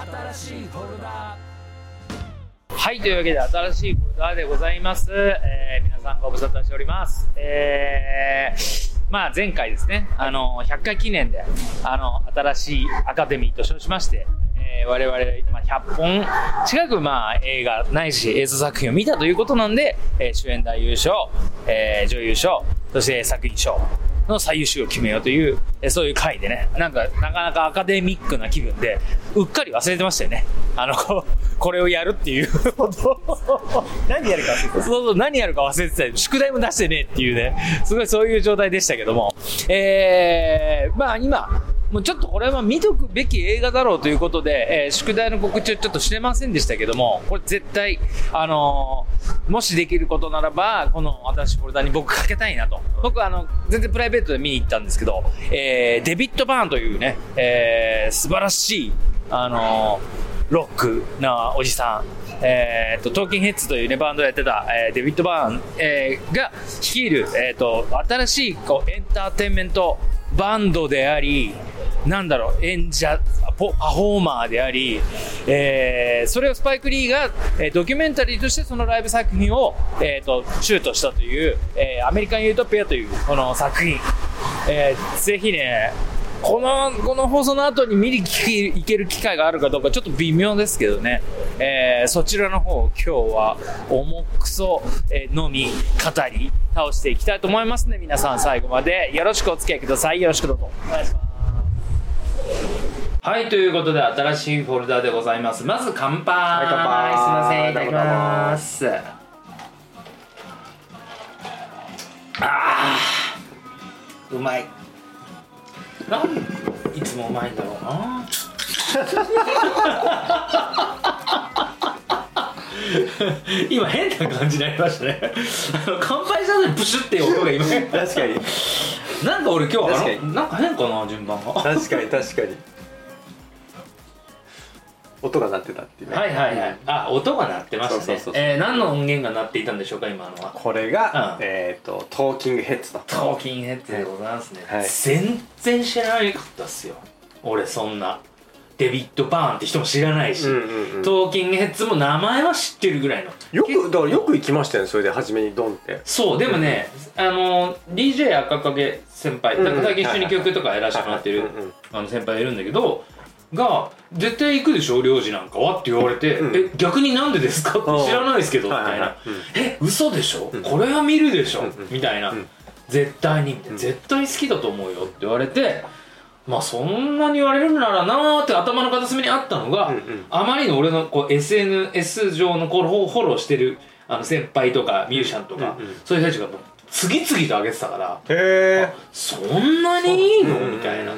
新しいフォルダはい、というわけで新しいフォルダーでございます。えー皆さんご無沙汰しております。えーまあ前回ですね、あの、100回記念で、あの、新しいアカデミーと称しまして、えー我々、まあ、100本近く、まあ、映画ないし映像作品を見たということなんで、えー主演男優賞、えー女優賞、そして作品賞の最優秀を決めようという、えーそういう回でね、なんか、なかなかアカデミックな気分で、うっかり忘れてましたよね。あの、これをやるっていう。ことを何やるかってそうそう、何やるか忘れてたよ。宿題も出してねえっていうね、すごいそういう状態でしたけども、えー、まあ今、もうちょっとこれは見とくべき映画だろうということで、えー宿題の告知をちょっとしてませんでしたけども、これ絶対、あのーもしできることならば、この新しいフォルダに僕かけたいなと。僕あの、全然プライベートで見に行ったんですけど、えー、デビッド・バーンというね、えー、素晴らしい、あのロックなおじさん、えー、とトーキングヘッズという、ね、バンドをやってた、えーデビッド・バーン、えーが率いる、えー、と新しいこうエンターテインメントバンドでありなんだろう演者パフォーマーであり、えーそれをスパイク・リーが、えドキュメンタリーとしてそのライブ作品を、えー、とシュートしたという、えーアメリカン・ユートピアというこの作品、えーぜひねこの、この放送の後に見に行ける機会があるかどうかちょっと微妙ですけどね。えーそちらの方を今日は重くそ、えーのみ、語り、倒していきたいと思いますね。皆さん最後までよろしくお付き合いください。よろしくどうぞ。お願いします。はい、ということで新しいフォルダでございます。まず乾杯。い乾杯すいません、いただきます。あー、うまい。なんいつもうまいんだろうな 今変な感じになりましたねあの乾杯した後にプシュって音が今確かになんか俺今日あ確かのなんか変かな順番がは確かに確かに音が鳴ってたっていうね。いはいはい。あ音が鳴ってましたね。そうそうそうえー何の音源が鳴っていたんでしょうか今のは。これが、うん。えっ、とトーキングヘッズだトーキンヘッズでございますね、はい。全然知らなかったっすよ。俺そんな。デビッド・バーンって人も知らないし、うんうんうん。トーキングヘッズも名前は知ってるぐらいの。よくだからよく行きましたよねそれで初めにドンって。そうでもね、あの DJ 赤影先輩、うんなん。一緒に曲とかやらせてもらってるうんうん。あの先輩がいるんだけどが「絶対行くでしょ？領事なんかは?」って言われて「うん。え逆になんでですか?」ってうん。知らないですけど」みたいなはいはい。はいうん「え嘘でしょ、うん。これは見るでしょ、うんうん。みたいな、うん。絶対に」みたいなうん。絶対好きだと思うよ」って言われてまあそんなに言われるならなーって頭の片隅にあったのが、うんうん。あまりの俺のこう SNS 上のこうフォローしてるあの先輩とかミュージシャンとか、うんうんそういう人たちがもう次々と上げてたからへえそんなにいいの？みたいな。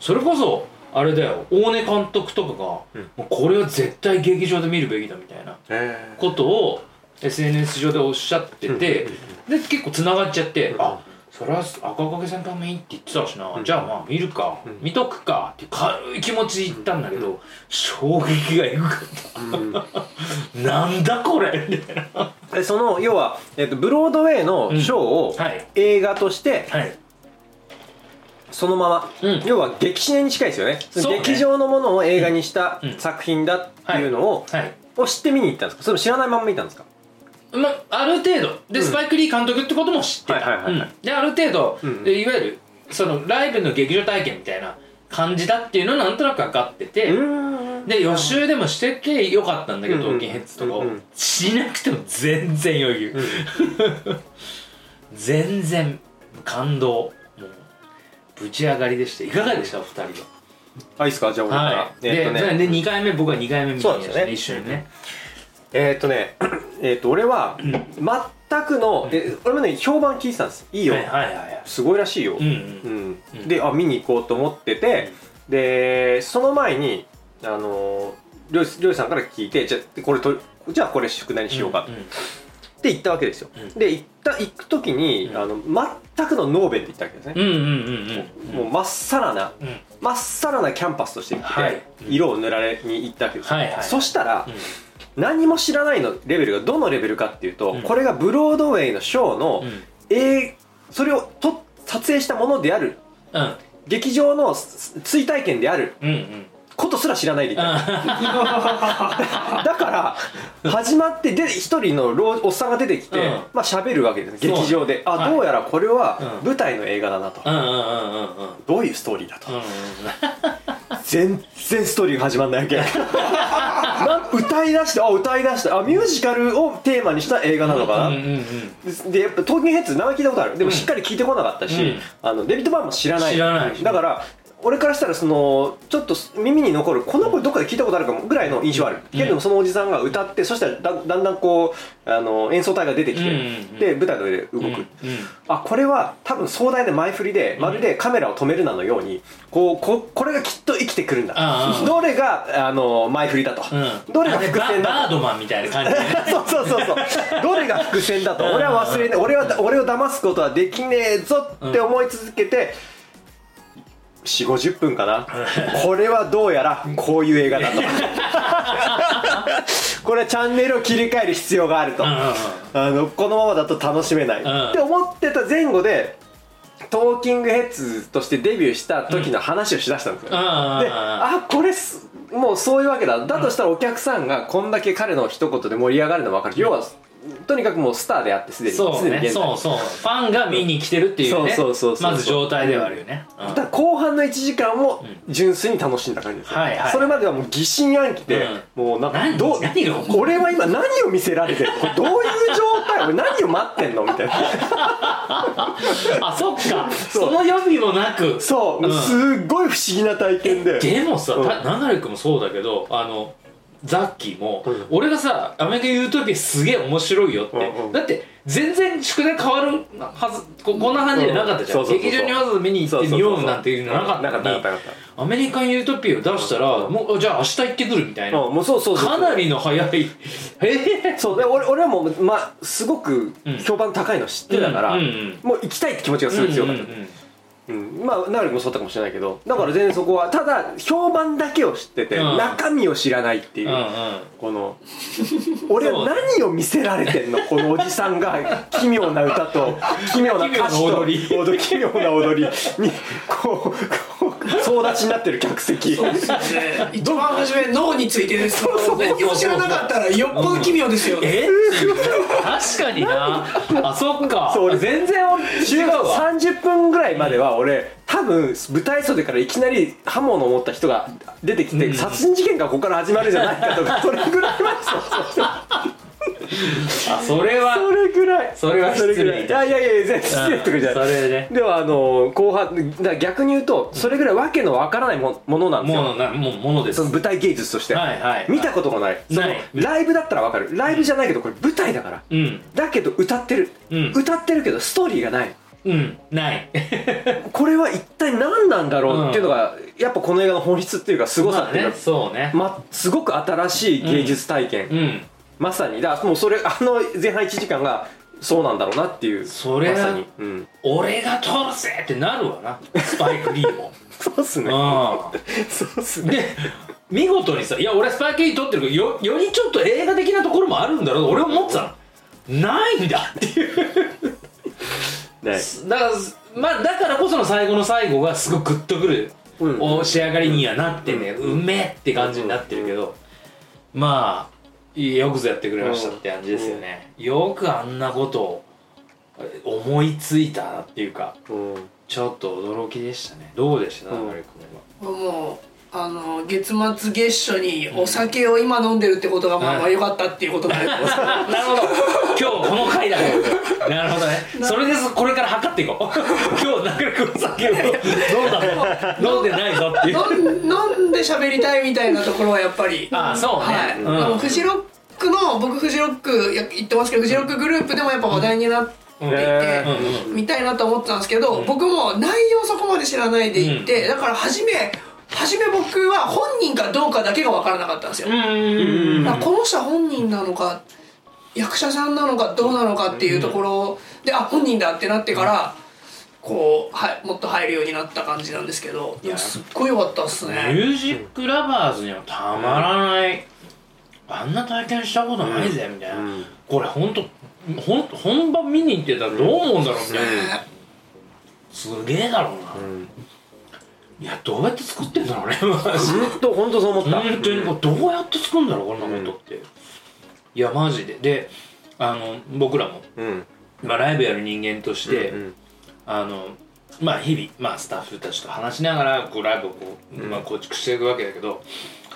それこそあれだよ。大根監督とかが、これは絶対劇場で見るべきだみたいなへことを SNS 上でおっしゃってて、で結構つながっちゃって、うん。あそれは赤影先輩もいいって言ってたしな、うん。じゃあまあ見るか、うん。見とくかって軽い気持ちで言ったんだけど、衝撃がエグかっうん。た なんだこれ。みたいなえその要は、えっとブロードウェイのショーをはい。映画としてはいそのまま、うん。要は劇シネに近いですよね。ね。劇場のものを映画にしたうん。作品だっていうのを,、はい。を知って見に行ったんですか？それも知らないまま見たんですか？まある程度。で、うん。スパイク・リー監督ってことも知ってた、はいはいはいはい。うん。である程度、うんうん。でいわゆるそのライブの劇場体験みたいな感じだっていうのはなんとなく分かってて、うん。で予習でもしてけよかったんだけど、うんうん。トーキンヘッズとかを、うんうん。しなくても全然余裕、全然感動ぶち上がりでした。いかがでした？お二人はあいいですか？じゃあ俺から、はい、えっとね。でで2回目僕は2回目見ましたねそうですよね。一緒にね。えっとねえっと俺は全くの、え俺もね評判聞いてたんです。いいよ、はいはいはい。はいすごいらしいよ、うんうん。うん。うん。であ見に行こうと思ってて、でその前にあのりょうりょうさんから聞いてじゃあこれとじゃあこれ宿題にしようかうんうんって言ったわけですよ、うん。で行った行く時に、うん。あの全くのノーベンって言ったわけですね、もうまっさらなうん。まっさらなキャンパスとして行って、はい色を塗られに行ったわけですよ、はいはいそしたら、うん。何も知らないのレベルがどのレベルかっていうと、うん。これがブロードウェイのショーの、うん。えーそれをと撮影したものである。うん。劇場の追体験である。うんうんことすら知らないでいただから始まってで一人の老おっさんが出てきて、うん。まあ喋るわけです劇場で。あ、はい。どうやらこれはうん。舞台の映画だなと、うんうんうんうんうん。どういうストーリーだと、うん全然ストーリーが始まんないわけ。な歌い出してあ歌い出してあミュージカルをテーマにした映画なのかな、うんうんうんでやっぱトーキングヘッズ名前聞いたことある。でもしっかり聞いてこなかったし、うん。あのデビッド・バーンも知らない。知らない。だから俺からしたらそのちょっと耳に残るこの声どっかで聞いたことあるかもぐらいの印象ある、けれどもそのおじさんが歌ってそしたらだだんだんこうあの演奏隊が出てきて、うん。うんうんで舞台の上で動く、うん。うん。あこれは多分壮大な前振りでまるでカメラを止めるなのようにこうここれがきっと生きてくるんだ。ああ。どれがあの前振りだと、うん。どれが伏線だと。ードマンみたいな感じで そうそうそうそう。どれが伏線だと。俺は忘れね俺は俺を騙すことはできねえぞって思い続けて、4 5 0分かな。これはどうやらこういう映画だと。これはチャンネルを切り替える必要があると、うんうんうん。あのこのままだと楽しめない、うん。って思ってた前後でトーキングヘッズとしてデビューした時の話をしだしたんですよ、うんうんうんであこれすもうそういうわけだ。だとしたらお客さんがこんだけ彼の一言で盛り上がるの分かる。要はとにかくもうスターであってすでにそうね。そうそう。ファンが見に来てるっていうねそうそうそうそう。まず状態ではあるよね。うん。だ後半の1時間を純粋に楽しんだ感じですよ、はいはい。それまではもう疑心暗鬼で、もうなんか何どう何が俺は今何を見せられてる？これどういう状態俺何を待ってんの？みたいな。あそっか。その予備もなく。そう、うん。すっごい不思議な体験で。でもさ、うん。たナナレ君もそうだけどあのザッキーも、うん。俺がさ「アメリカユートピアすげえ面白いよ」って、だって全然宿題変わるはずここんな感じでなかったじゃん、劇場にわざわざ見に行って匂うなんていうのなかったなかったのにアメリカンユートピアを出したら、うん。もうじゃあ明日行ってくるみたいな、もうそうそうそうかなりの早い。え？えそう。で俺俺はもう、まあ、すごくうん。評判高いの知ってたから、もう行きたいって気持ちがすごい強かった、うん。うんうんうんまあ長くもそうだったかもしれないけどだから全然そこはただ評判だけを知ってて、うん。中身を知らないっていう、うんうん。この俺は何を見せられてんの？このおじさんが奇妙な歌と奇妙な歌詞と 奇妙な踊り。踊り奇妙な踊りにこうこう総立ちになってる客席。そうですよね。一番初め脳についてですから何も知らなかったらよっぽど奇妙ですよね。え？確かにな。あそっか。そう俺全然俺違うわ。30分ぐらいまでは俺多分舞台袖からいきなり刃物を持った人が出てきて、うん。殺人事件がここから始まるんじゃないかとか それぐらいまで想像してあそれはそれぐらい。それは失礼それぐらいいやいやいや全然失礼とかじゃそない。れでではあの後半だ逆に言うとそれぐらいわけのわからないもものなんですよ。ももうものです。その舞台芸術として、はいはい。見たことがない。そのライブだったらわかる。ライブじゃないけどこれ舞台だから。うん。だけど歌ってる、うん。歌ってるけどストーリーがないうんない。これは一体何なんだろうっていうのが、やっぱこの映画の本質っていうか凄さまあねっていうか、そうね。ま、すごく新しい芸術体験、うん。まさに。だからもうそれあの前半1時間がそうなんだろうなっていうそれはまさに、うん、俺が撮るぜってなるわな。スパイク・リーも そうっすね。う そうっすんで見事にさいや俺スパイク・リー撮ってるけどよよりちょっと映画的なところもあるんだろうと俺思ってたの。ないんだっていうねだからまあだからこその最後の最後がすごくグッとくる、うん。お仕上がりにはなってね、うめえって感じになってるけど、まあよくぞやってくれましたって感じですよね、よくあんなことをえ思いついたなっていうかうん。ちょっと驚きでしたね。どうでした？うん。君は。もうあの月末月初にお酒を今飲んでるってことがまあまあ良かったっていうことなんで なるほど。今日この回だからなるほどね。それですこれから測っていこう。今日中森君お酒を飲んだの飲んでないぞっていう。飲んで喋りたいみたいなところはやっぱり。あそうね。はい、うん。あのフジロックの僕フジロックや言ってますけどフジロックグループでもやっぱ話題になっていて、へうんうん見たいなと思ってたんですけど、僕も内容そこまで知らないでいて、だから初め初め僕は本人かどうかだけが分からなかったんですよ、この人は本人なのか役者さんなのかどうなのかっていうところ。で、あ本人だってなってからこう、はい、もっと入るようになった感じなんですけど。いや。すっごい良かったっすミねュージックラバーズにはたまらない、あんな体験したことないぜみたいな、うんこれほんとほん本番見に行ってたらどう思うんだろうみたいな、すげえだろうな、うんいやどうやって作ってんだろうね。マジ本当本当そう思った。本当にどうやって作るんだろうこんなことって、いやマジで。であの僕らも、うん。まあ、ライブやる人間として、うんあのまあ日々、まあ、スタッフたちと話しながらこうライブをこう、まあ、構築していくわけだけど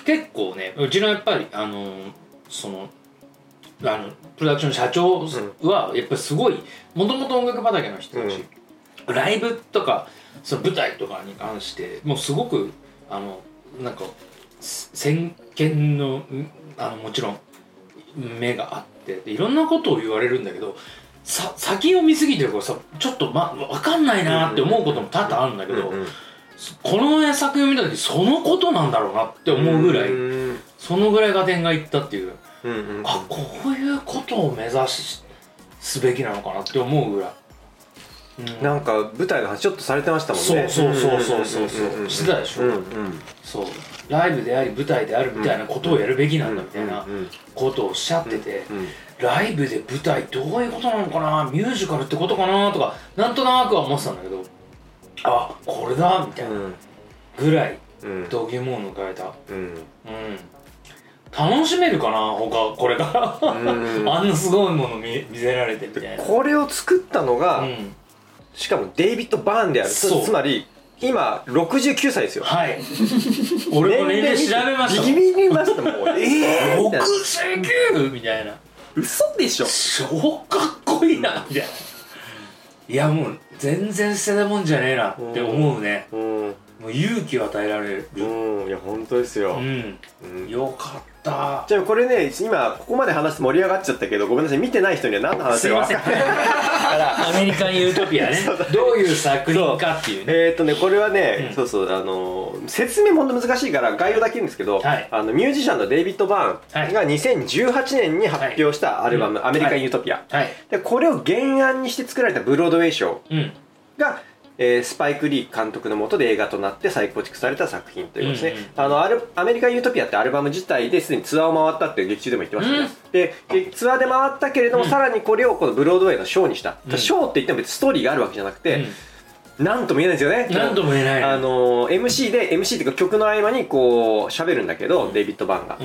結構ねうちのやっぱりあのそのあのプロダクション社長はやっぱりすごいもともと音楽畑の人たち、ライブとかその舞台とかに関してもうすごくあのなんかせ先見のんあのもちろん目があってでいろんなことを言われるんだけどさ先を見すぎてるからさちょっと、ま、分かんないなって思うことも多々あるんだけど、うんこの作品を見た時そのことなんだろうなって思うぐらい、うんそのぐらい合点がいったっていう、うんうん。あこういうことを目指しすべきなのかなって思うぐらい。うん。なんか舞台の話ちょっとされてましたもんね。そうそうそうそうそう。してたでしょ。うんうん。そう。ライブであり舞台であるみたいなことをやるべきなんだみたいなことをおっしゃってて、うんライブで舞台どういうことなのかな？ミュージカルってことかな？とかなんとなくは思ってたんだけどあこれだみたいなぐらいうん。度肝を迎えた。うん。うん。楽しめるかな？他これから。うん。あんなすごいもの見見せられてみたいな。これを作ったのが、うんしかもデイビッド・バーンである。そう。つつまり今69歳ですよ。はい。俺も年齢調べましたビビりましたもうええー、みたいな。69みたいな。嘘でしょ。超かっこいいな。みたいな。いやもう全然捨てたもんじゃねえなって思うね。うんもう勇気を与えられる。うんいや本当ですよ、うん。うん。よかった。じゃあこれね今ここまで話して盛り上がっちゃったけどごめんなさい見てない人には何の話すいません。か分かんない。アメリカンユートピアね。どういう作品かっていうね。えーっとねこれはね、うん。そうそうあのー説明もんと難しいから概要だけ言うんですけど、はい。あのミュージシャンのデイビッド・バーンが2018年に発表したアルバム「はい。アメリカン・ユートピア」はい。でこれを原案にして作られたブロードウェイショーうん。が、えースパイク・リー監督のもとで映画となって再構築された作品ということですね、うんあのアルアメリカン・ユートピアってアルバム自体ですでにツアーを回ったって劇中でも言ってましたね、ででツアーで回ったけれども、さらにこれをこのブロードウェイのショーにした、うん。ショーって言っても別にストーリーがあるわけじゃなくて、なんとも言えないんですよね。なんとも言えない。あの MC で MC っていうか曲の合間にこう喋るんだけど、うん。デイビッド・バーンが。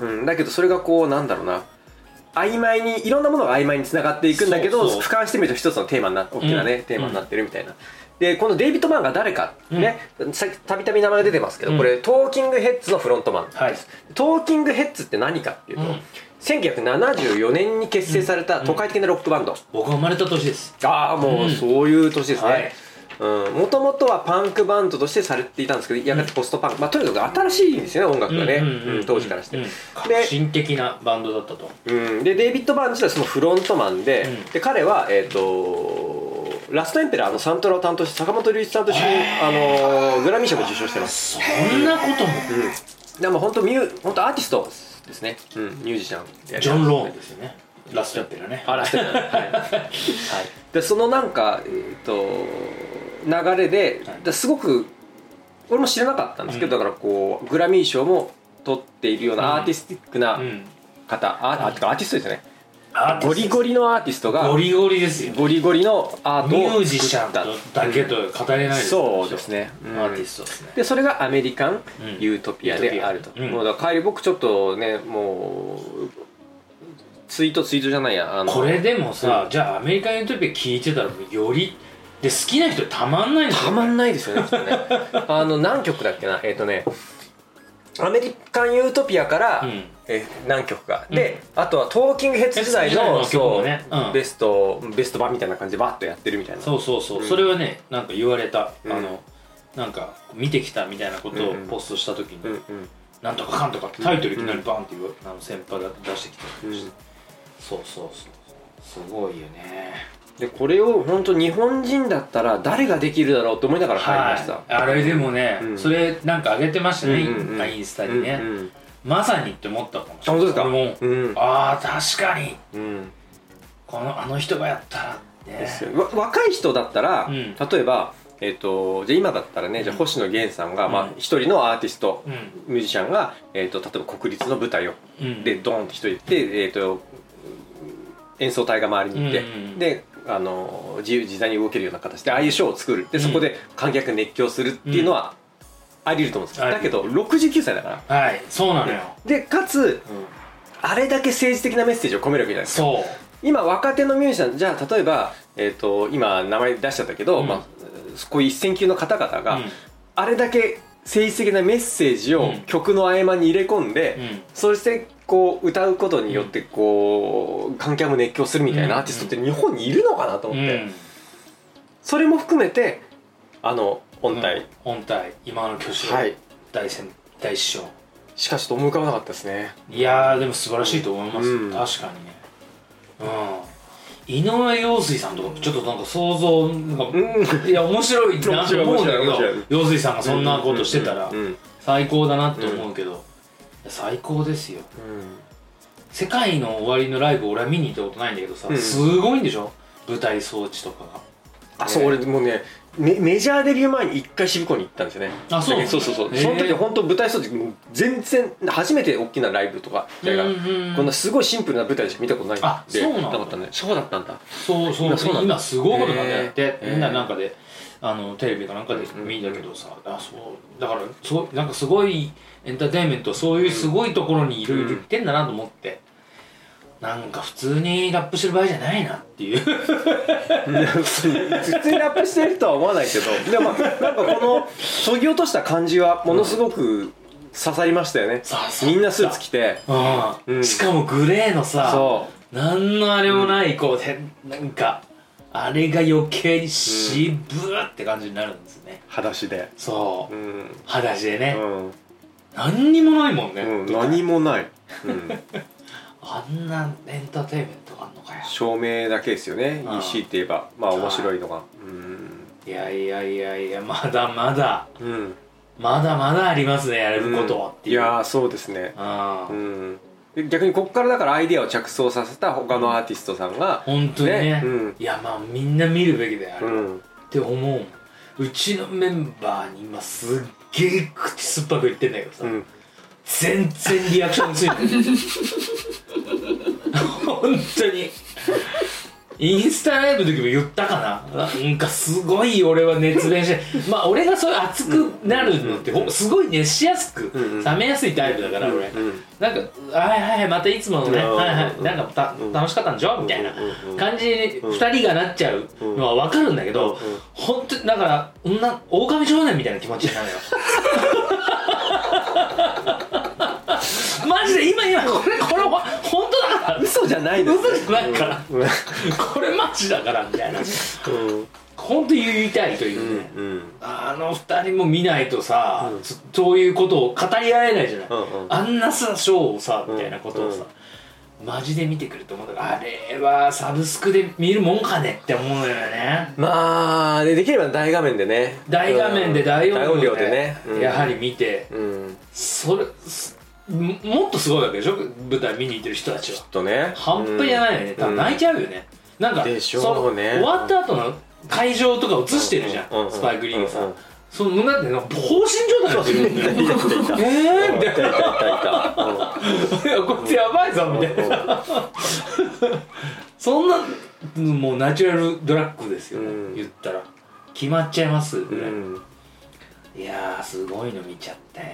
う、ん。うん、だけどそれがこうなんだろうな曖昧にいろんなものが曖昧につながっていくんだけど俯瞰してみると一つのテーマにな大きなね、うんテーマになってるみたいな。でこのデイビッド・バーンが誰か、ねさっきたびたび名前が出てますけど、うん。これトーキングヘッズのフロントマン。です、はい。トーキングヘッズって何かっていうと、うん。1974年に結成された都会的なロックバンド、僕が生まれた年です。ああもうそういう年ですはい。ねもともとはパンクバンドとしてされていたんですけどやがてポストパンク、まあ、とにかく新しいんですよね音楽がね、当時からして、うん。で革新的なバンドだったと。うん、でデイビッド・バーン自体はそのフロントマンで,、うん。で彼は、えー、とラストエンペラーのサントラを担当して坂本龍一さんと一緒に、あのーグラミー賞も受賞してます、そんなことも。うん、でも本当ミュ本当アーティストですね、うん、ミュージシャンでジョン・ローンですよねラストやってるね。あラストエンペラーはい、はい、でそのなんか、えー、と流れではい。ですごく俺も知らなかったんですけど、うん。だからこうグラミー賞も取っているようなアーティスティックなうん。方、ああてかアーティストですよね。ゴリゴリのアーティストがゴリゴリですよ。ゴリゴリのアートをミュージシャンだけと語れないそうですね、うん。アーティストですね。でそれがアメリカンうん。ユートピアであると、うん。もうだから帰り僕ちょっとねもうツイートツイートじゃないやあのこれでもさじゃあアメリカン・ユートピア聞いてたらよりで好きな人たまんないんですよたまんないですよねきっとね。あの何曲だっけな？えっ、とねアメリカンユートピアから、うん。え何曲か。で、あとはトーキングヘッズ時代のね。そううん。ベストベスト版みたいな感じでバッとやってるみたいな。そうそうそう、うんそれはねなんか言われた、うん。あのなんか見てきたみたいなことをうんうん。ポストした時に、うんうん。なんとかかんとかってタイトルいきなりバンって言う、あの先輩が出してきたりうん。して、そうそうそう。すごいよね。でこれを本当日本人だったら誰ができるだろうと思いながら帰りました、はい、あれでもね、うん。それなんか上げてましたね、うんうんうん。インスタにね、うんうん。まさにって思ったかもしれない。あ本当ですか？うん。ああ確かに。うん。このあの人がやったらねですよ。わ若い人だったら、うん。例えばえっ、とじゃあ今だったらねじゃあ星野源さんが、うん。まあ一人のアーティスト、うん。ミュージシャンが、えー、と例えば国立の舞台を、うん。でドーンって一人で、えー、と演奏隊が周りにいて、であの自由自在に動けるような形でああいうショーを作る。でそこで観客熱狂するっていうのはあり得ると思うんですよ、うんだけど69歳だから。はいそうなのよ、でかつあれだけ政治的なメッセージを込めるわけじゃないですか。そう。今若手のミュージシャンじゃあ例えば、えー、と今名前出しちゃったけど、うん。まあ、こういう一線級の方々が、うん。あれだけ政治的なメッセージをうん。曲の合間に入れ込んで、うん。そしてこう歌うことによってこう観客も熱狂するみたいなアーティストって日本にいるのかなと思って、うん。それも含めてあの音体、うん。本体。今の巨匠、はい。大先大師匠。しかしちょっと思い浮かばなかったですね。いやーでも素晴らしいと思います、うん。確かにね。うん。井上陽水さんとかちょっとなんか想像なんか、うん。いや面白いなと思うんだけど面白い面白い。陽水さんがそんなことしてたらうん。うん。最高だなって思うけど、最高ですよ。世界の終わりのライブ俺は見に行ったことないんだけどさ、うん。すごいんでしょ？舞台装置とかが。あそう俺もうねメメジャーデビュー前に一回渋子に行ったんですよね。あそう。そうそうそう、その時本当舞台装置もう全然初めて大きなライブとかみたいな、うんうんこんなすごいシンプルな舞台しか見たことないんで。あそうなんだ。かったねそうだったんだ。そうそう。今そうなんだ。今すごいことなんだよってへーみんななんかであのテレビかなんかで見たけどさ、あそう。だからそうなんかすごいエンターテインメントはそういうすごいところにいろいろ言ってんだなと思って、なんか普通にラップしてる場合じゃないなっていう。普通にラップしてるとは思わないけどでもまあなんかこのそぎ落とした感じはものすごく刺さりましたよね、みんなスーツ着て。うん。うん。しかもグレーのさそなんのあれもないこうてなんかあれが余計に渋ーって感じになるんですね、う裸足で。そう。うん、裸足でね、うん。何にもないもんね、うん、何もない、うん、あんなエンターテインメントがあんのかよ。照明だけですよね。うん。EC って言えば。まあ面白いのが。うん。いやいやいやいやまだまだ。うん。まだまだありますねやれることはっていう、いやーそうですね。うん。で逆にここからだからアイディアを着想させた他のアーティストさんが本当にね。ねうん。いやまあみんな見るべきだよあうん。て思う。うちのメンバーに今すっげえ口酸っぱく言ってんだけどさ、うん。全然リアクションついてない。本当にインスタライブの時も言ったかな。なんかすごい俺は熱弁してまあ俺がそういう熱くなるのってほすごい熱しやすくうんうん。冷めやすいタイプだから俺。うんなんか「はいはいはいまたいつものねうんはいはい。なんかたうん。楽しかったんでしょ?」みたいなうんうん。感じにうん2人がなっちゃうのは分かるんだけどうんうん。本当にだから女狼少年みたいな気持ちになるよ マジで今今これこれほ本当だから。嘘じゃないです。嘘じゃないから。うんうんこれマジだからみたいな。うん。本当言いたいというね、うんあの二人も見ないとさ、うんそそういうことを語り合えないじゃない、うんうん。あんなさショーをさうんみたいなことをさ、マジで見てくると思う。からあれはサブスクで見るもんかねって思うのよね。まあでできれば大画面でね。大画面で大音量で,、でね。うん。やはり見て。うん。それすももっとすごいわけでしょ？舞台見に行ってる人たちは。とね。半端じゃないよね、多分泣いちゃうよね、なんかでしょうね。終わった後の会場とか映してるじゃん、うんうんスパイク・リーがさ、うんうん。その胸ってなんか放心状態になってるんだよ。えーみたいなこいつやばいぞみたいな。そんなもうナチュラルドラッグですよね、うん。言ったら。決まっちゃいますぐらい、うん。いやーすごいの見ちゃったよ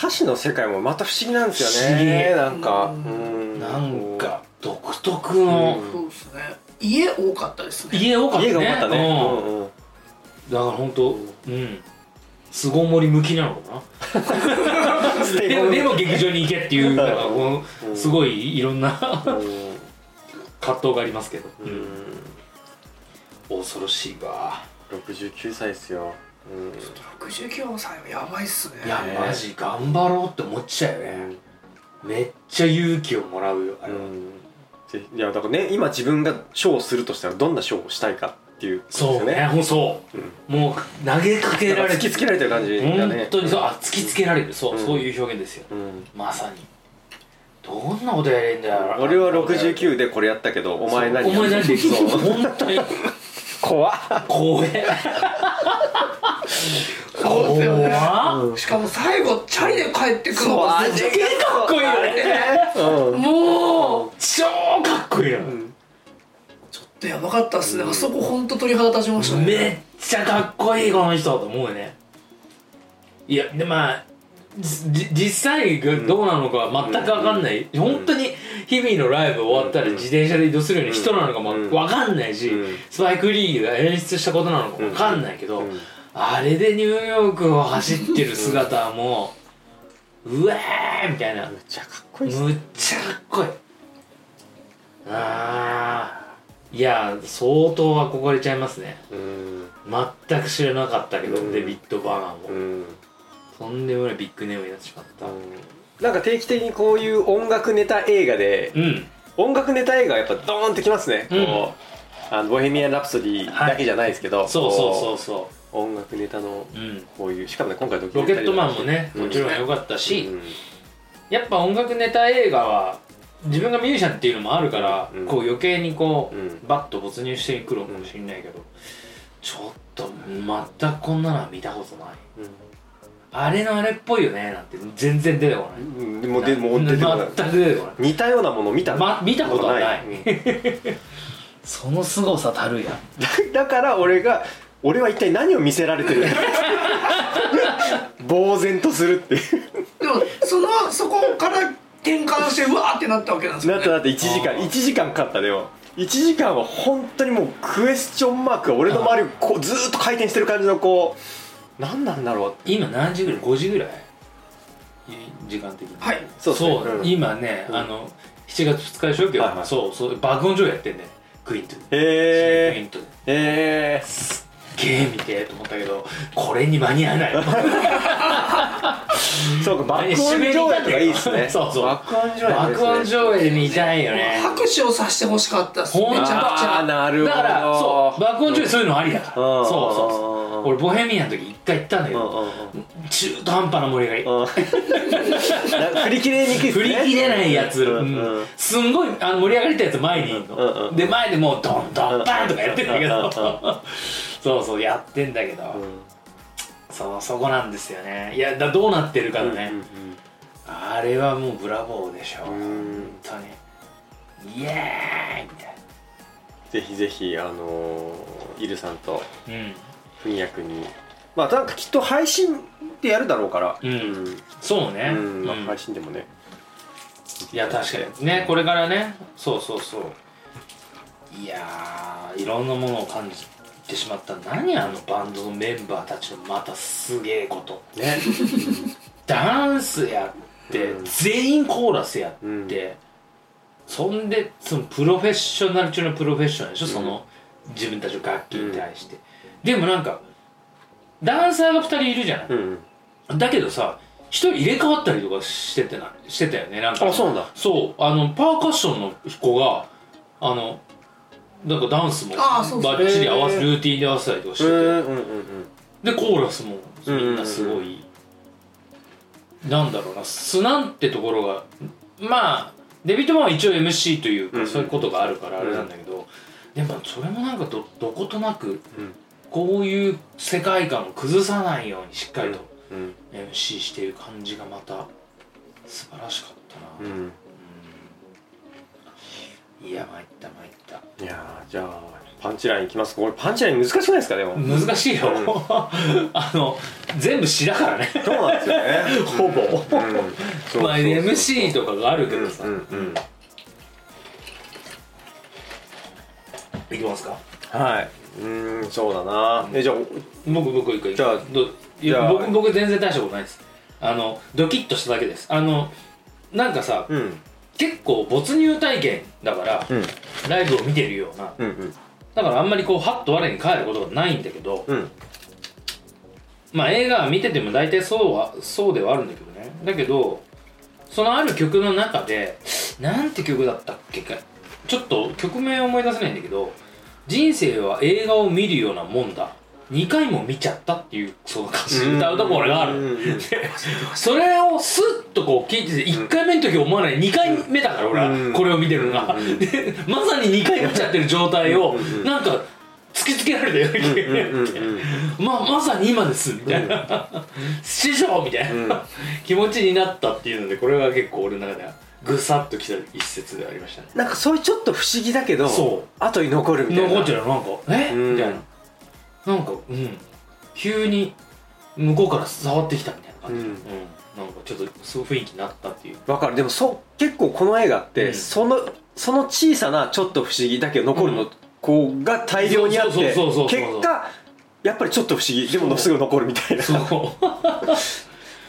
歌詞の世界もまた不思議なんですよ不思議。ねなんか。うん。ななんか独特の、うん。そうですね。家多かったですね。家多かったね。家が多かったね。うん。うんうん。だから本当うん。巣ごもり向きなのかな。でもでも劇場に行けっていうなんかこのうん。すごいいろんな葛うん。藤がありますけど、うん。恐ろしいわ。69歳ですようん69歳はやばいっすね。いやマジ頑張ろうって思っちゃうよね、めっちゃ勇気をもらうよあれは、うん。ぜいやだからね今自分がショーをするとしたらどんなショーをしたいかっていうことそうねほんそう、うん。もう投げかけられ突きつけられてる感じだ本ね。当にそうあ突きつけられる。そう、うん。そういう表現ですよ。うん。まさに。どんなことやれんだよ。俺は69でこれやったけどお前何お前何できそう。本当に怖っ。怖え。そうですよね怖っ。しかも最後チャリで帰ってくるのがすげえかっこいいよね。うん。もう超かっこいいよ、ん。ちょっとやばかったっすね、あそこほんと鳥肌立ちましたね。めっちゃかっこいいこの人。と思うよね。いやでまあじ実際がどうなのかは全く分かんない、本当に日々のライブ終わったら自転車で移動するような人なのかも分かんないし、うん。スパイク・リーが演出したことなのかも分かんないけど、うん。あれでニューヨークを走ってる姿はもううわーみたいな。めっちゃかっこいいっすむっちゃかっこいい。あー。いや相当憧れちゃいますね。うん。全く知らなかったけど、うん。デビッド・バーナーも、うんとんでもないビッグネームになってしまった。なんか定期的にこういう音楽ネタ映画でうん。音楽ネタ映画がやっぱドーンってきますね、うん。こうあのボヘミアン・ラプソディだけじゃないですけど、そうそうそうこそう。音楽ネタのう、うん、こういうしかもね今回ドキュロケットメンタリーマンもねうんもちろん良かったし、うん。やっぱ音楽ネタ映画は自分がミュージシャンっていうのもあるから、うん。こう余計にこう、うん。バッと没入してくるかもしれないけど、ちょっと全くこんなのは見たことないあれのあれっぽいよねなんて。全然出てこない、うんでもでも出てこない。全く出てこない。似たようなもの見た？ま見たことはない。うん その凄さたるや。だから俺が俺は一体何を見せられてる？呆然とするっていう。でもそのそこから転換してうわーってなったわけなんですよね。なったなって1時間。あー。1時間かかったでも。1時間は本当にもうクエスチョンマークが俺の周りをこうずーっと回転してる感じのこう何なんだろう。今何時ぐらい？5時ぐらい？時間的に。はい。そうですね。う。ん。今ね、うん。あの7月2日でしょ？今日、はいはい。そうそう爆音上映やってんねクイントクイへントへえげえ見てと思ったけどこれに間に合わない。そうか爆音上映とかいいですね。そうそう。爆音上映爆音上映で見たいよね。拍手をさせてほしかったっすめちゃくちああゃなるほど。だからそう爆音上映そういうのありだから。うんそうそうそうう。ん俺ボヘミアンの時一回行ったんだけうんどうん。中途半端な盛り上がり。振り切れにくい振ね。り切れないやつ、うんうん。うん。すんごいあの盛り上がりたいやつ前にいるの、うんうんで前でもうドンドンバンとかやってんだけど、うんうんそうそうやってんだけど、そうそこなんですよね。いやだどうなってるかだね、あれはもうブラボーでしょ、う。ん。本当に。イエーイ！みたいぜひぜひあのーイルさんとなうん。ふみやくんに。まあなんかきっと配信でやるだろうから。うん。そうね、うん。まあうん配信でもね。いや確かに。ねこれからね。そうそうそう。いやーいろんなものを感じてしまった。何あのバンドのメンバーたちのまたすげえこと。ね。ダンスやって、うん。全員コーラスやって、うん。そんでそのプロフェッショナル中のプロフェッショナルでしょ、うん。その自分たちの楽器に対して、でもなんかダンサーが2人いるじゃない、うん。だけどさ一人入れ替わったりとかしててなしてたよねなんか。あそうなんだ。そう。あのパーカッションの子があのなんかダンスもバッチリ合わせルーティンで合わせたりとかしてて、でコーラスもみんなすごい、なんだろうな。素なんてところがまあデビッド・マンは一応 MC というか、うんそういうことがあるからあれなんだけど、でもそれもなんかどどことなくうん。こういう世界観を崩さないようにしっかりとうん。MC している感じがまた素晴らしかったな、うんいや参った参った。いやーじゃあパンチラインいきます。これパンチライン難しくないですかでも？難しいよ、うん。あの全部詩だからね。そうなんですよね。ほぼ、うん。そうそうそうまあ MC とかがあるけどさ、うんうん。いきますか？はい。うんそうだな。えじゃあ僕僕行くじゃあどいじゃあや僕僕全然大したことないです。あのドキッとしただけです。あのなんかさうん結構没入体験だからうん。ライブを見てるような。うんうん。だからあんまりこうハッと我に返ることがないんだけどうん。まあ映画は見てても大体そうはそうではあるんだけどね。だけどそのある曲の中でなんて曲だったっけか。ちょっと曲名を思い出せないんだけど人生は映画を見るようなもんだ2回も見ちゃったっていうその歌詞。歌うところがある。それをスッとこう聞いてて1回目の時思わない。2回目だから俺これを見てるのが。でまさに2回見ちゃってる状態をうん。なんか突きつけられたような。気がうんうんままさに今ですみたいな。師匠みたいな。気持ちになったっていうのでこれが結構俺の中ではぐさっときた一節でありましたね。なんかそういうちょっと不思議だけど後に残るみたいな。残っちゃうなんか。え？うん。みたいななんかうん。急に向こうから触ってきたみたいな感じ、ううん。んなんかちょっとそういう雰囲気になったっていう。わかる。でもそう結構この映画って、うん。そのその小さなちょっと不思議だけど残るの子が大量にあって結果やっぱりちょっと不思議。でもすぐ残るみたいな。そ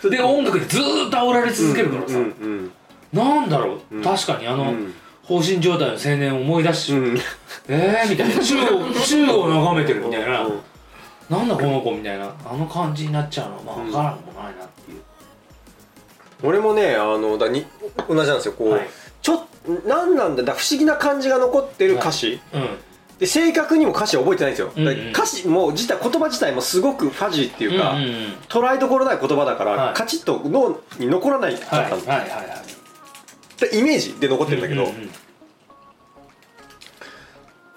う。で音楽でずーっと煽られ続けるからさ、うんうん。なんだろう、うん。確かにあの、うん放心状態の青年を思い出し、うん。えーみたいな。宙を 宙を眺めてるみたいな、うん。なんだこの子みたいな。あの感じになっちゃうのはまあ分からんもないなっていう、俺もねあのだに同じなんですよ。こう、はい。ちょっなんなんだだ不思議な感じが残ってる歌詞、うん。で正確にも歌詞は覚えてないんですよ、うんうん。歌詞も自体言葉自体もすごくファジーっていうか、うんうんうん。捉えどころない言葉だから、はい。カチッと脳に残らないかったんです、はいはいはいはい。でイメージで残ってるんだけど、うんうんうん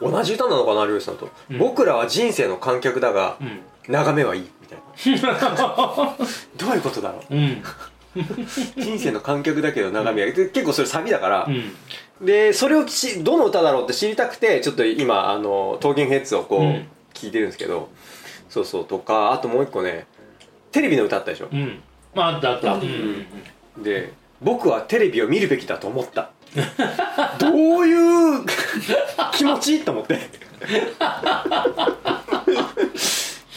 同じ歌なのかな有吉さんと、うん。僕らは人生の観客だが、うん。眺めはいいみたいな。どういうことだろう。うん。人生の観客だけど眺めはいい。で結構それサビだからう、ん。でそれをしどの歌だろうって知りたくてちょっと今あのトーキングヘッズをこう、うん。聞いてるんですけどそうそうとかあともう一個ねテレビの歌あったでしょ、うん。まああったあった。で僕はテレビを見るべきだと思った どういう気持ちと思って。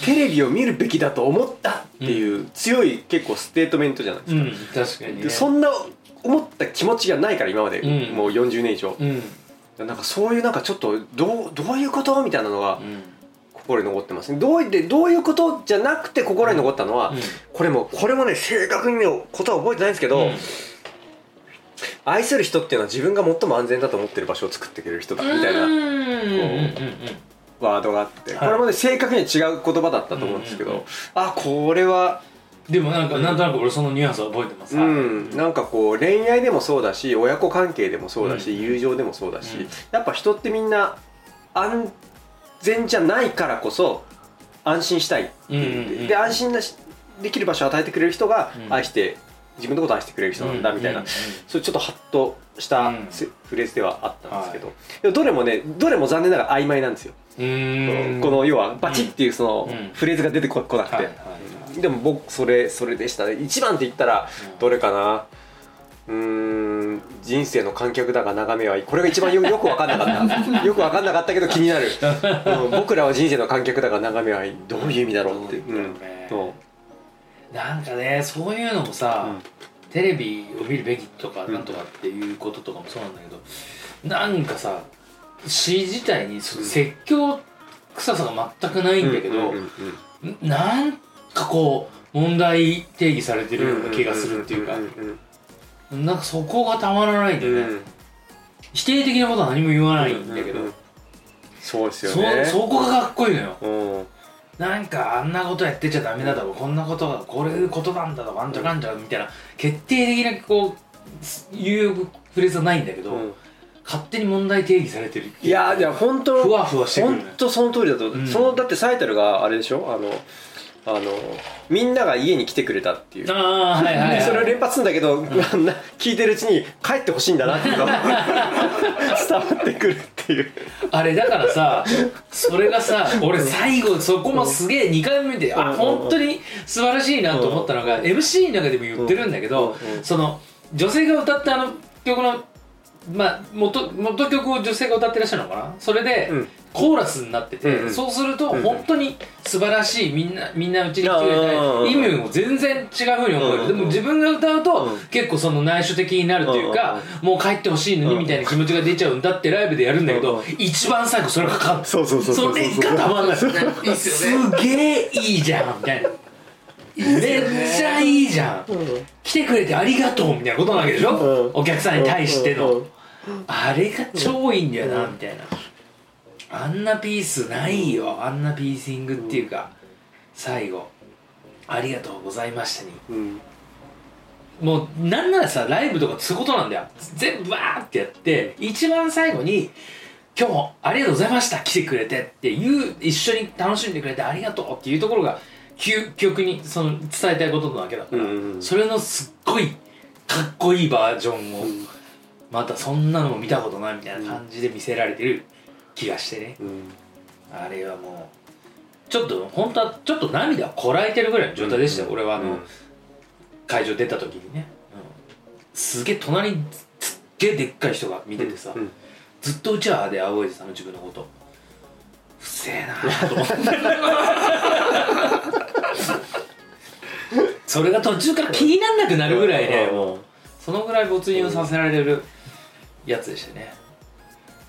テレビを見るべきだと思ったっていう強い結構ステートメントじゃないですか、うん確かにね。でそんな思った気持ちがないから今まで、うん。もう40年以上、うん。なんかそういうなんかちょっとどうどういうことみたいなのがうん。心に残ってますね。どういでどういうことじゃなくて心に残ったのは、うん。これもこれもね正確にねことは覚えてないんですけど、うん愛する人っていうのは自分が最も安全だと思ってる場所を作ってくれる人だみたいなワードがあって、はい。これもね正確には違う言葉だったと思うんですけど、あこれはでもなんかなんとなく俺そのニュアンスは覚えてます。うん、なんかこう恋愛でもそうだし親子関係でもそうだし、うん。友情でもそうだし、うん。やっぱ人ってみんな安全じゃないからこそ安心したいで安心できる場所を与えてくれる人がうん。愛して、自分のことを愛してくれる人なんだみたいな、うん。うん。うんそういうちょっとハッとしたフレーズではあったんですけど、でもどれもねどれも残念ながら曖昧なんですよ、この要はバチッっていうそのうん。フレーズが出てここなくて、はいはいはい。でも僕それそれでしたね。一番って言ったらうん。どれかな。うーん人生の観客だが眺めはいい。これが一番よ よく分かんなかった。よく分かんなかったけど気になる、うん。僕らは人生の観客だが眺めはいい。どういう意味だろうって。どうだろうねなんかねそういうのもさ、うん。テレビを見るべきとかなんとかっていうこととかもそうなんだけど、なんかさ詩自体にそ説教臭さが全くないんだけど、うんうんうんなんかこう問題定義されてるような気がするっていうか、んんなんかそこがたまらないんだよね、うん。否定的なことは何も言わないんだけど、うんうんそうですよそねそこがかっこいいのよ。うんなんかあんなことやってちゃダメだとかこんなことがこういうことなんだとかあんちゃかんちゃみたいな決定的なこう言うフレーズはないんだけど、うん。勝手に問題定義されてるいやいや本当ふわふわしてくるね。本当その通りだと、う。ん。そのだってサイトルがあれでしょ？あのあのみんなが家に来てくれたっていう。ああはいはい、はい、それを連発するんだけど、な聞いてるうちに帰ってほしいんだな っていう。のが伝わってくるっていう。あれだからさそれがさ俺最後そこもすげえ2回目見てあうん。本当に素晴らしいなと思ったのが MC の中でも言ってるんだけどうん。うん。その女性が歌ったあの曲のまあ元元曲を女性が歌ってらっしゃるのかな？それでうん。コーラスになってて、うんうん。そうするとうん本当に素晴らしいみんなみんなうちに来てくれうんうんうんて意味も全然違うふうに思える、うんうんうん。でも自分が歌うと、うん結構その内緒的になるというか、もう帰ってほしいのにみたいな気持ちが出ちゃうんだってライブでやるんだけど、うんうん。一番最後それがかかっそうそうそうそうそれがたまんないねいいっすよね。すげえいいじゃんみたいな。めっちゃいいじゃん。来てくれてありがとうみたいなことなわけでしょ、うん。お客さんに対しての、うんうんあれが超いいんだよな、みたいな。あんなピースないよ。あんなピーシングっていうか最後「ありがとうございましたに」うん。もうなんならさライブとかそういうことなんだよ。全部バーってやって一番最後に「今日もありがとうございました来てくれて」っていう一緒に楽しんでくれてありがとうっていうところが究極にその伝えたいことなわけだから、うんうんうん。それのすっごいかっこいいバージョンをまたそんなのも見たことないみたいな感じで見せられてる気がしてね、うん。あれはもうちょっと本当はちょっと涙をこらえてるぐらいの状態でしたよ、俺はあの、うん。会場出た時にね、うんすげえ隣にすっげえでっかい人が見ててさ、うん。ずっとうちわで仰いでたの自分のこと。うっせえなと思って。それが途中から気になんなくなるぐらいね、うん。もうそのぐらい没入させられるやつでしたね。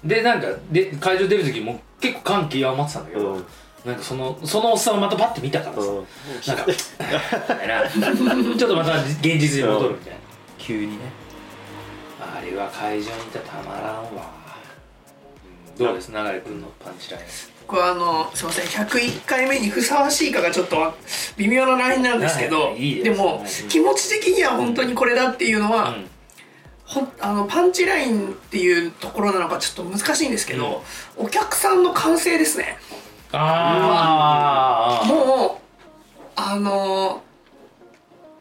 でなんかで会場出る時も結構感極まってたんだけど、うん。なんかそのそのおっさんをまたパッて見たからさ、うん。なんかちょっとまた現実に戻るみたいな、急にね。あれは会場にいたらたまらんわ、うんどうです？流れ君のパンチライン。これあのすいません。101回目にふさわしいかがちょっとわ微妙なラインなんですけどです。でもうん気持ち的には本当にこれだっていうのは、うんほんあのパンチラインっていうところなのかちょっと難しいんですけど、お客さんの歓声ですね。ああもうあの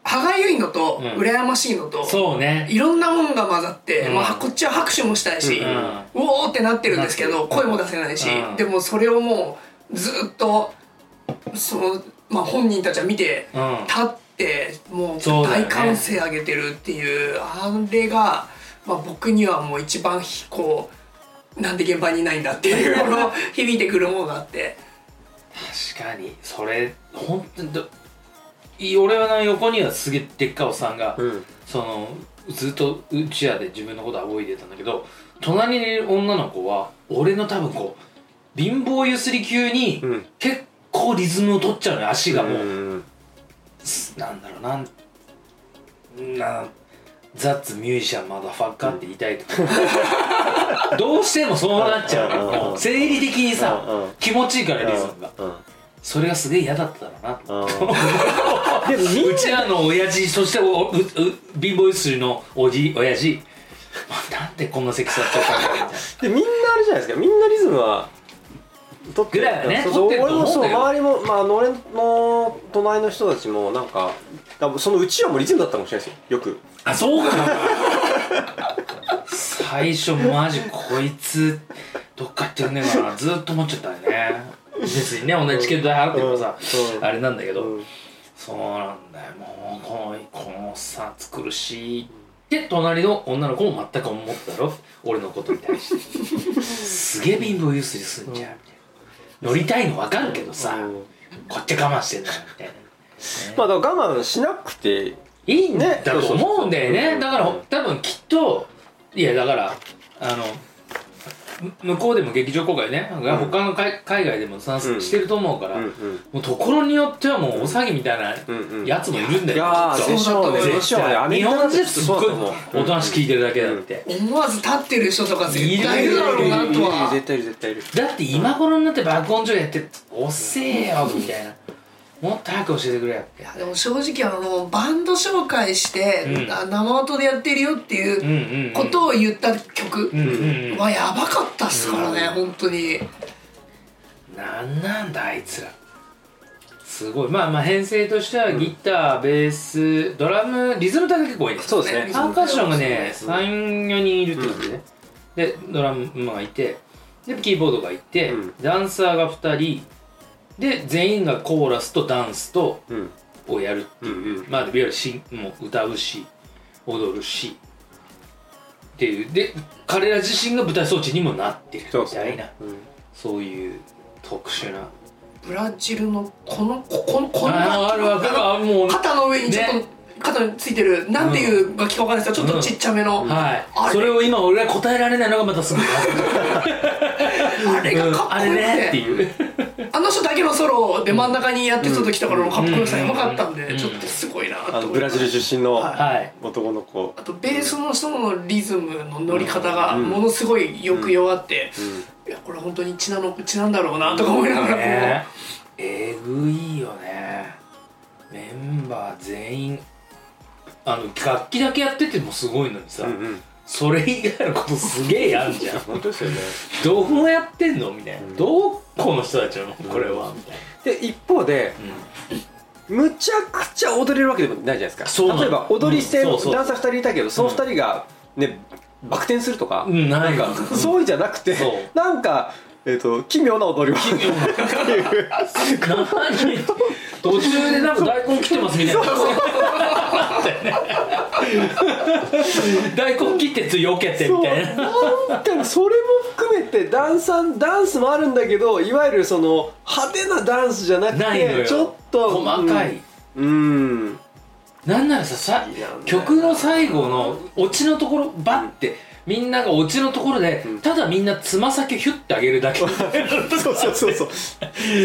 歯がゆいのとうん。羨ましいのと、そうね。いろんなもんが混ざって、うん。まあ、こっちは拍手もしたいし、ううん。おーってなってるんですけど声も出せないし、うん。でもそれをもうずっとその、まあ、本人たちは見てうん。立ってもう大歓声上げてるっていうあれが、まあ、僕にはもう一番ひこうなんで現場にいないんだっていうこの響いてくるものがあって。確かに。それ本当にどい俺はな横にはすげえでっかいおっさんが、うん。そのずっとうちわで自分のこと仰いでたんだけど隣にいる女の子は俺の多分こう貧乏ゆすり級にうん。結構リズムを取っちゃうのよ足がもう、うんなんだろうなんなんザッツミュージシャンマダファッカーって言いたいと。か どうしてもそうなっちゃうの。うん。生理的にさうん。うん。気持ちいいからリズムが。うん。それがすげえ嫌だっただろうなうん。でもうちらの親父そしておうう貧乏ゆすりのおじ親父。なんでこんなセクシーだったかみたいな。でみんなあれじゃないですか。みんなリズムはぐらいはね。俺もそう周りも、まあ、俺の隣の人たちもなんか多分そのうちわもリズムだったかもしれないですよ。よく。あそうか。な最初マジこいつどっか行ってくんねえかな。ずっと思っちゃったよね。別にね同じチケット代払ってもさ、うんあれなんだけど、うん。そうなんだよ。もうこのこのさ苦しいって隣の女の子も全く思ったろ。俺のことに対して。すげえ貧乏ゆすりすんじゃん。みたいな乗りたいの分かるけどさ、うん。こっちは我慢してんだよみたいな、まあだから我慢しなくていいんだねと思うんだよね。うんだから多分きっといやだからあのむ向こうでも劇場公開ね、ん。他の海海外でもさ、うんしてると思うから、うん。うん。もうところによってはもうお詐欺みたいなうんうん。やつもいるんだよ、いやきっと。ーでしょうねそうだと思いますでしょうねアメ日リカ本人すっごいおとなしく聞いてるだけだって、思わず立ってる人とか絶対いるだろうなとは。絶対いる絶対いる。だって今頃になって爆音上やって遅えよみたいなもっと早く教えてくれよって。いやでも正直あのバンド紹介して、うん。あ生音でやってるよっていううんうん、うん、ことを言った曲うんうんうん。はやばかったっすからね、本当に。なんなんだあいつら。すごい。まあまあ編成としてはギター、ベースドラムリズム隊が結構多いですそうですね。パーカッションがねそう34人いるってことで。ね、でドラムがいてでキーボードがいて、うん。ダンサーが2人で全員がコーラスとダンスとうん。をやるっていう、うんうんまあいわゆるしもう歌うし踊るしっていう。で彼ら自身が舞台装置にもなってるみたいな。ね。うん。そういう特殊な。ブラジルのこのここのこんあなーあるわ。かるあもう肩の上にちょっと、ね肩についてる。なんていう楽器かわかんないですけどちょっとちっちゃめの、はい。あれ。それを今俺が答えられないのがまたすごい あれがかっこあれよくて。ねっていうあの人だけのソロで真ん中にやってた時とかのかっこよさうんやばかったんで、うん。ちょっとすごいなとあ思ブラジル出身のはい。はい男の子。あとベースの人のリズムの乗り方がうん。ものすごい抑揚あって、うん。いやこれ本当に血なの血なんだろうなとか思いながらね。えぐいよね。メンバー全員あの楽器だけやっててもすごいのにさ、うんうん。それ以外のことすげえやんじゃん。本当ですよね。どうやってんの？みたいな、うん。どこの人たちなのこれは。みたいな、で一方でむちゃくちゃ踊れるわけでもないじゃないですか。例えば踊り手、うん。そうそう。ダンサー2人いたけどその2人がねバク転するとか、うんない。んかそういうんじゃなくてなんかえっ、と奇妙な踊りを途中でなんか大根切ってますみたいな。大根切ってつよけてみたいな。それも含めてダンダンスもあるんだけどいわゆるその派手なダンスじゃなくないのよ。てちょっと細かい、うん、うんなんならささいや曲の最後のオチのところバッてみんながオチのところで、ただみんなつま先ヒュッて上げるだけ。そうそうそうそう。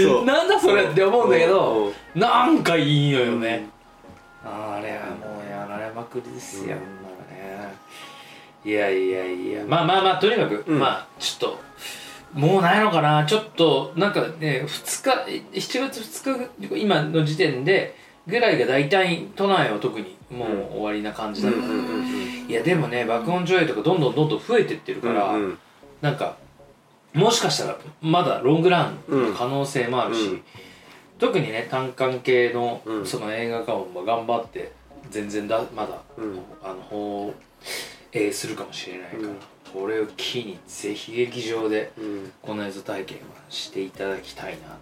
そ うなんだそれって思うんだけう。どんなんかいいのよね、あれはもうやられまくりですよ、あんいやいやいや。まあまあまあとにかく、うん。まあちょっともうないのかな。ちょっとなんかね2日7月2日今の時点でぐらいが大体都内は特にもう終わりな感じだったので、いやでもね爆音上映とかどんどんどんどん増えてってるから、うんうんなんかもしかしたらまだロングランの可能性もあるし、うん。特にね単館系のうん。その映画館は頑張って全然だまだ、うん。あの放映するかもしれないから、これを機にぜひ劇場でうん。この映像体験はしていただきたいな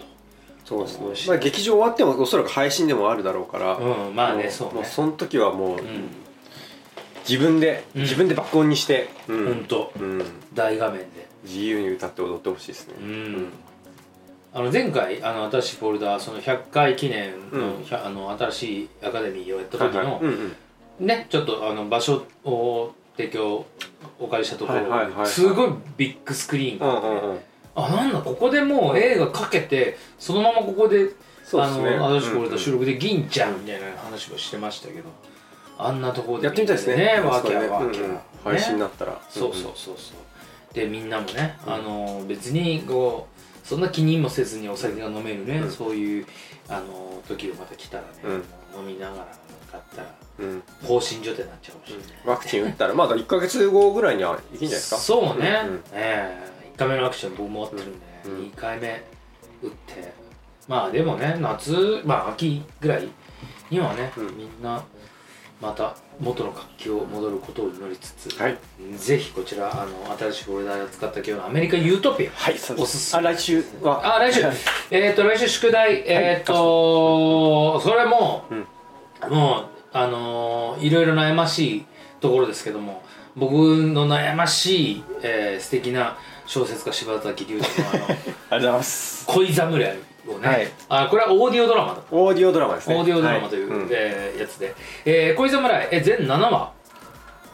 そうですね。まあ劇場終わってもおそらく配信でもあるだろうから、とうんまあねもそうね。もうその時はもう、うん。自分で、うん。自分で爆音にして、うん。ほんとうん。大画面で。自由に歌って踊ってほしいですね。うん、あの前回あの新しいフォルダその100回記念の,、あの新しいアカデミーをやった時の、うんうん。ねちょっとあの場所を提供お借りしたところ、はいはいはいはい。すごいビッグスクリーン。うんがあってね、うんうん。あなんだここでもう映画かけてそのままここでね。の新しいフォルダうんうん。収録できんじゃんみたいな話をしてましたけど。あんなところでやってみたいですね。ねわけわけ、うんうん。配信になったら。そうそうそうそう。でみんなもね、あの別にこうそんな気にもせずにお酒が飲めるね、うん。そういうあの時がまた来たらね、うん。飲みながら買ったら。うん放心所ってなっちゃうかもしれない、ワクチン打ったらまだ1か月後ぐらいにはいけんじゃないですか？そうね、うん。ええ。1回目のワクチン僕も持ってるんで、うん。2回目打って。まあでもね夏まあ秋ぐらいにはね、うん。みんなまた元の活気を戻ることを祈りつつ、はい。ぜひこちらあの新しいフォルダーを使った今日のアメリカユートピアはいおすすめ。あ来週は。あ来週。えっと来週宿題。えっとそれも、うん。もうあのーいろいろ悩ましいところですけども僕の悩ましい、えー素敵な小説家柴崎龍太のあの ありがとうございます。恋侍をね、はい。あこれはオーディオドラマだ。オーディオドラマですね。オーディオドラマという、はん。えーやつで、えー恋侍、えー全7話？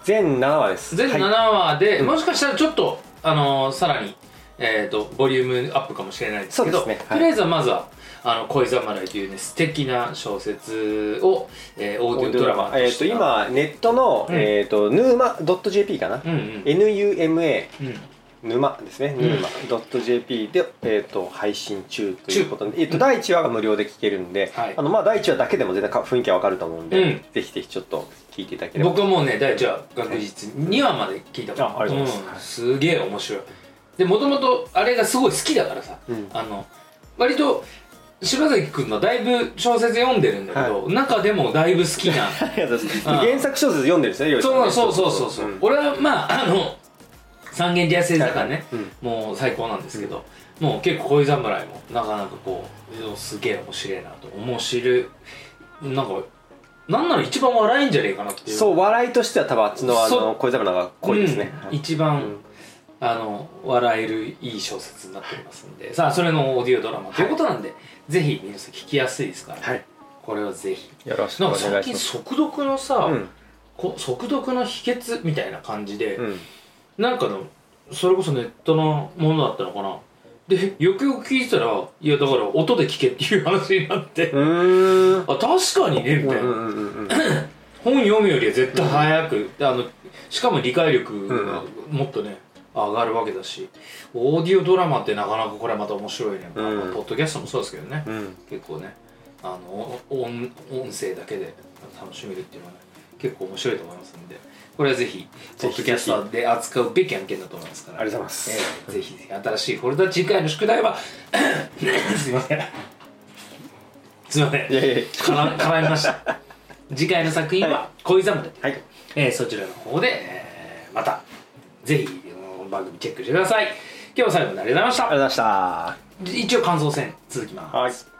全7話です。全7はい。話で、うん。もしかしたらちょっと、あのーさらに、えー、とボリュームアップかもしれないですけどね。はい。とりあえずはまずは「あの恋侍」というね素敵な小説を、えーオーディオドラマえっと今ネットのうん。えっとヌーマ .jp かな？うんうん。NUMA うん。沼ですね、ん。ヌーマ .jp で、えー、と配信中ということで、えー、と第1話が無料で聞けるんで、はい。あのまあ、第1話だけでも全然か雰囲気はわかると思うんで、うん。ぜひぜひちょっと聞いていただければ。僕はもうね第1話確実に2話まで聞いたからあありがとうございます。ん、すげえ面白い。でもともとあれがすごい好きだからさ、うん。あの割と柴崎君のだいぶ小説読んでるんだけど、中でもだいぶ好きな。ありがとうございます。うん。原作小説読んでるんですねりょさんね。そうそうそうそうそう、ん。俺はまああの三軒茶屋製坂ね、うんもう最高なんですけど、もう結構恋侍もなかなかこうすげえ面白いなと面白いなんかなんなら一番笑いんじゃねえかなっていう。そう笑いとしては多分あっちのあの小侍が濃いですね、うん。はい一番、うんあの笑えるいい小説になっておりますんでさあそれのオーディオドラマということなんで、ぜひ皆さん聞きやすいですから、はい。これはぜひ。よろしくおなんか最近願いします速読のさ、うん。こ速読の秘訣みたいな感じで、うん。なんかのそれこそネットのものだったのかな。でよくよく聞いてたらいやだから音で聞けっていう話になって、あ確かにねみたいな、うんうんうんうん。本読むよりは絶対早く、あのしかも理解力がもっとね、上がるわけだしオーディオドラマってなかなかこれまた面白いね、まあうん。まあポッドキャストもそうですけどね、うん。結構ね。あの音音声だけで楽しめるっていうのはね結構面白いと思いますんで。これはぜひポッドキャストで扱うべき案件だと思いますから。ありがとうございます。えーぜひぜひ新しいフォルダ次回の宿題は すいません。すいません。いやいやいや。絡絡みました。次回の作品は「恋侍」はい。えーそちらの方で、えーまたぜひこの番組チェックしてください。今日は最後までありがとうございました。ありがとうございました。一応感想戦続きます。はい